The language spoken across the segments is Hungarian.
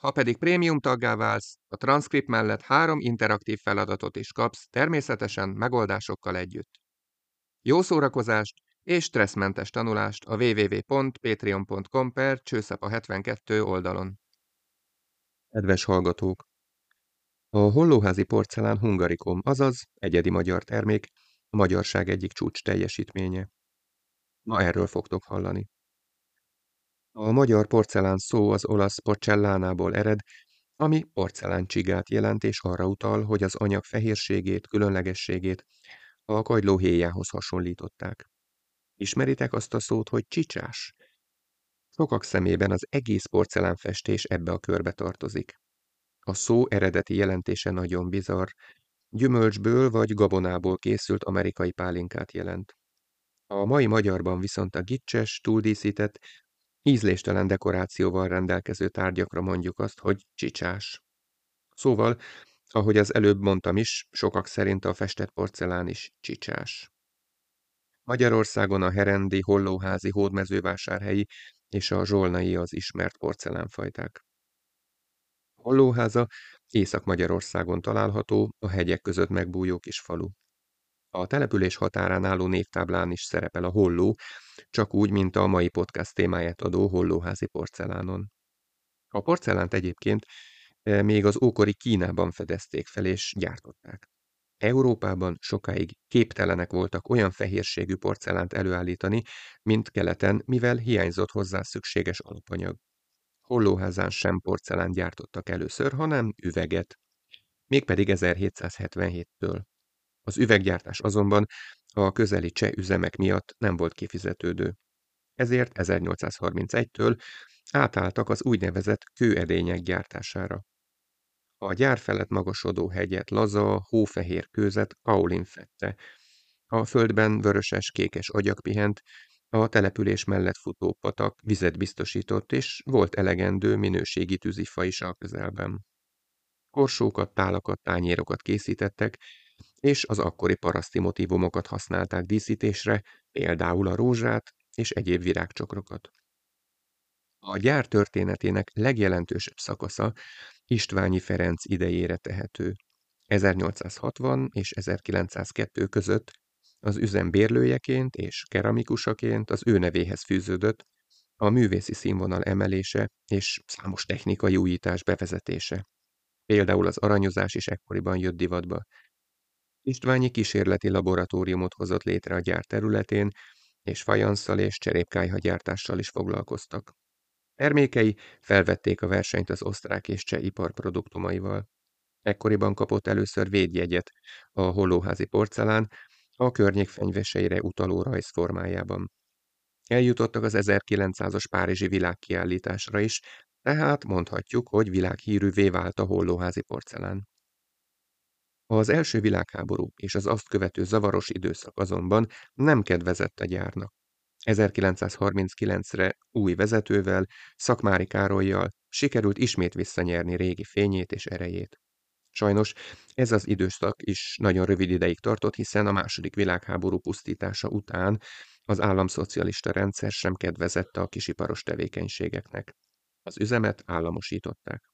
Ha pedig prémium taggá válsz, a transzkript mellett három interaktív feladatot is kapsz, természetesen megoldásokkal együtt. Jó szórakozást és stresszmentes tanulást a www.patreon.com per csőszapa 72 oldalon. Kedves hallgatók! A hollóházi porcelán hungarikum, azaz egyedi magyar termék, a magyarság egyik csúcs teljesítménye. Ma erről fogtok hallani. A magyar porcelán szó az olasz porcellánából ered, ami porceláncsigát jelent és arra utal, hogy az anyag fehérségét, különlegességét a kagyló héjához hasonlították. Ismeritek azt a szót, hogy csicsás? Sokak szemében az egész porcelánfestés ebbe a körbe tartozik. A szó eredeti jelentése nagyon bizarr, gyümölcsből vagy gabonából készült amerikai pálinkát jelent. A mai magyarban viszont a gicses, túldíszített, ízléstelen dekorációval rendelkező tárgyakra mondjuk azt, hogy csicsás. Szóval, ahogy az előbb mondtam is, sokak szerint a festett porcelán is csicsás. Magyarországon a herendi, hollóházi, hódmezővásárhelyi és a zsolnai az ismert porcelánfajták. Hollóháza Észak-Magyarországon található, a hegyek között megbújó kis falu. A település határán álló névtáblán is szerepel a holló, csak úgy, mint a mai podcast témáját adó hollóházi porcelánon. A porcelánt egyébként eh, még az ókori Kínában fedezték fel és gyártották. Európában sokáig képtelenek voltak olyan fehérségű porcelánt előállítani, mint keleten, mivel hiányzott hozzá szükséges alapanyag. Hollóházán sem porcelán gyártottak először, hanem üveget. Mégpedig 1777-től. Az üveggyártás azonban a közeli cseh üzemek miatt nem volt kifizetődő. Ezért 1831-től átálltak az úgynevezett kőedények gyártására. A gyár felett magasodó hegyet laza, hófehér kőzet kaolin fette. A földben vöröses-kékes agyak pihent, a település mellett futó patak vizet biztosított, és volt elegendő minőségi tűzifa is a közelben. Korsókat, tálakat, tányérokat készítettek, és az akkori paraszti motívumokat használták díszítésre, például a rózsát és egyéb virágcsokrokat. A gyár történetének legjelentősebb szakasza Istványi Ferenc idejére tehető. 1860 és 1902 között az üzem bérlőjeként és keramikusaként az ő nevéhez fűződött a művészi színvonal emelése és számos technikai újítás bevezetése. Például az aranyozás is ekkoriban jött divatba. Istványi kísérleti laboratóriumot hozott létre a gyár területén, és fajanszal és cserépkályha gyártással is foglalkoztak. Termékei felvették a versenyt az osztrák és cseh iparproduktumaival. Ekkoriban kapott először védjegyet a hollóházi porcelán, a környék fenyveseire utaló rajz formájában. Eljutottak az 1900-as Párizsi világkiállításra is, tehát mondhatjuk, hogy világhírűvé vált a hollóházi porcelán. Az első világháború és az azt követő zavaros időszak azonban nem kedvezett a gyárnak. 1939-re új vezetővel, Szakmári Károlyjal sikerült ismét visszanyerni régi fényét és erejét. Sajnos ez az időszak is nagyon rövid ideig tartott, hiszen a második világháború pusztítása után az államszocialista rendszer sem kedvezett a kisiparos tevékenységeknek. Az üzemet államosították.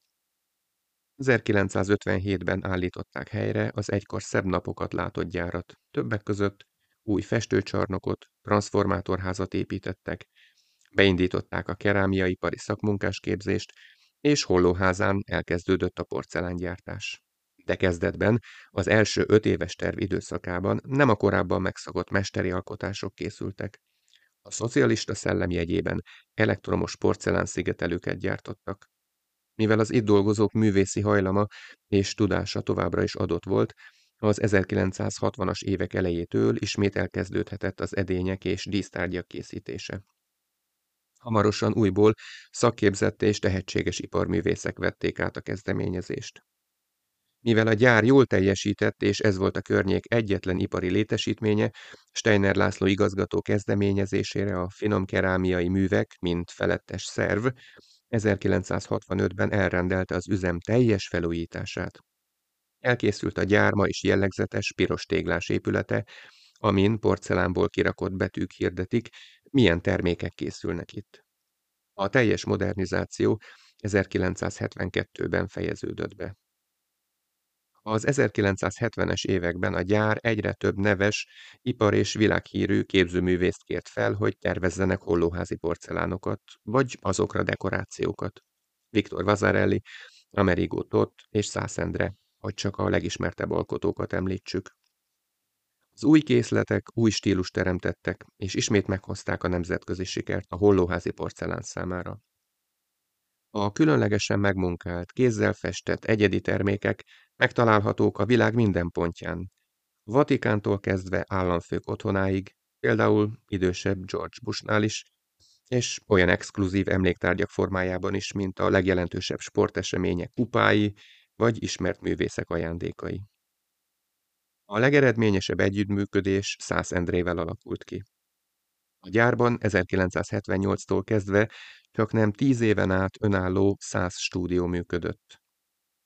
1957-ben állították helyre az egykor szebb napokat látott gyárat, többek között új festőcsarnokot, transformátorházat építettek, beindították a kerámiaipari szakmunkásképzést, és hollóházán elkezdődött a porcelángyártás. De kezdetben, az első öt éves terv időszakában nem a korábban megszokott mesteri alkotások készültek. A szocialista szellem jegyében elektromos porcelán szigetelőket gyártottak. Mivel az itt dolgozók művészi hajlama és tudása továbbra is adott volt, az 1960-as évek elejétől ismét elkezdődhetett az edények és dísztárgyak készítése. Hamarosan újból szakképzett és tehetséges iparművészek vették át a kezdeményezést. Mivel a gyár jól teljesített, és ez volt a környék egyetlen ipari létesítménye, Steiner László igazgató kezdeményezésére a finom kerámiai művek, mint felettes szerv, 1965-ben elrendelte az üzem teljes felújítását. Elkészült a gyár is jellegzetes piros téglás épülete, amin porcelánból kirakott betűk hirdetik, milyen termékek készülnek itt. A teljes modernizáció 1972-ben fejeződött be. Az 1970-es években a gyár egyre több neves, ipar- és világhírű képzőművészt kért fel, hogy tervezzenek hollóházi porcelánokat, vagy azokra dekorációkat. Viktor Vazarelli, Amerigo Tott és Szászendre, hogy csak a legismertebb alkotókat említsük. Az új készletek új stílus teremtettek, és ismét meghozták a nemzetközi sikert a hollóházi porcelán számára. A különlegesen megmunkált, kézzel festett egyedi termékek megtalálhatók a világ minden pontján. Vatikántól kezdve államfők otthonáig, például idősebb George Bushnál is, és olyan exkluzív emléktárgyak formájában is, mint a legjelentősebb sportesemények kupái, vagy ismert művészek ajándékai. A legeredményesebb együttműködés Szász Endrével alakult ki. A gyárban 1978-tól kezdve csak nem tíz éven át önálló száz stúdió működött.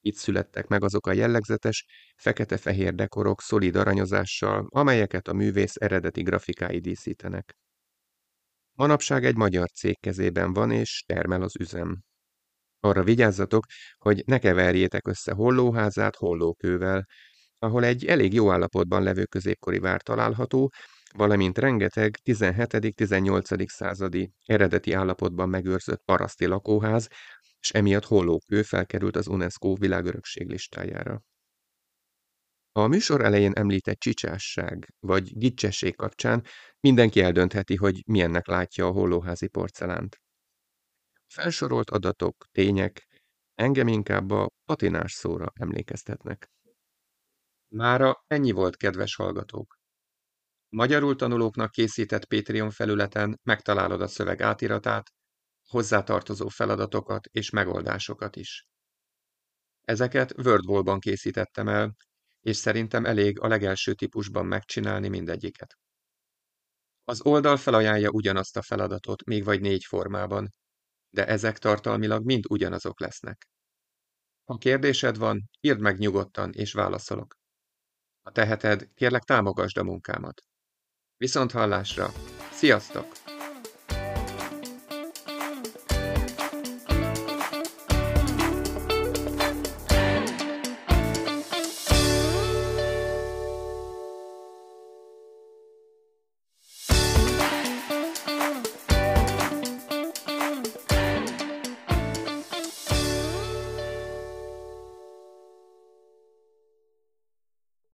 Itt születtek meg azok a jellegzetes, fekete-fehér dekorok szolid aranyozással, amelyeket a művész eredeti grafikái díszítenek. Manapság egy magyar cég kezében van és termel az üzem. Arra vigyázzatok, hogy ne keverjétek össze hollóházát hollókővel, ahol egy elég jó állapotban levő középkori vár található, valamint rengeteg 17.-18. századi eredeti állapotban megőrzött paraszti lakóház, és emiatt hollókő felkerült az UNESCO világörökség listájára. A műsor elején említett csicsásság vagy gicsesség kapcsán mindenki eldöntheti, hogy milyennek látja a hollóházi porcelánt. Felsorolt adatok, tények engem inkább a patinás szóra emlékeztetnek. Mára ennyi volt, kedves hallgatók! Magyarul tanulóknak készített Patreon felületen megtalálod a szöveg átiratát, hozzátartozó feladatokat és megoldásokat is. Ezeket WordWall-ban készítettem el, és szerintem elég a legelső típusban megcsinálni mindegyiket. Az oldal felajánlja ugyanazt a feladatot, még vagy négy formában, de ezek tartalmilag mind ugyanazok lesznek. Ha kérdésed van, írd meg nyugodtan, és válaszolok. Ha teheted, kérlek támogasd a munkámat. Viszont hallásra! Sziasztok!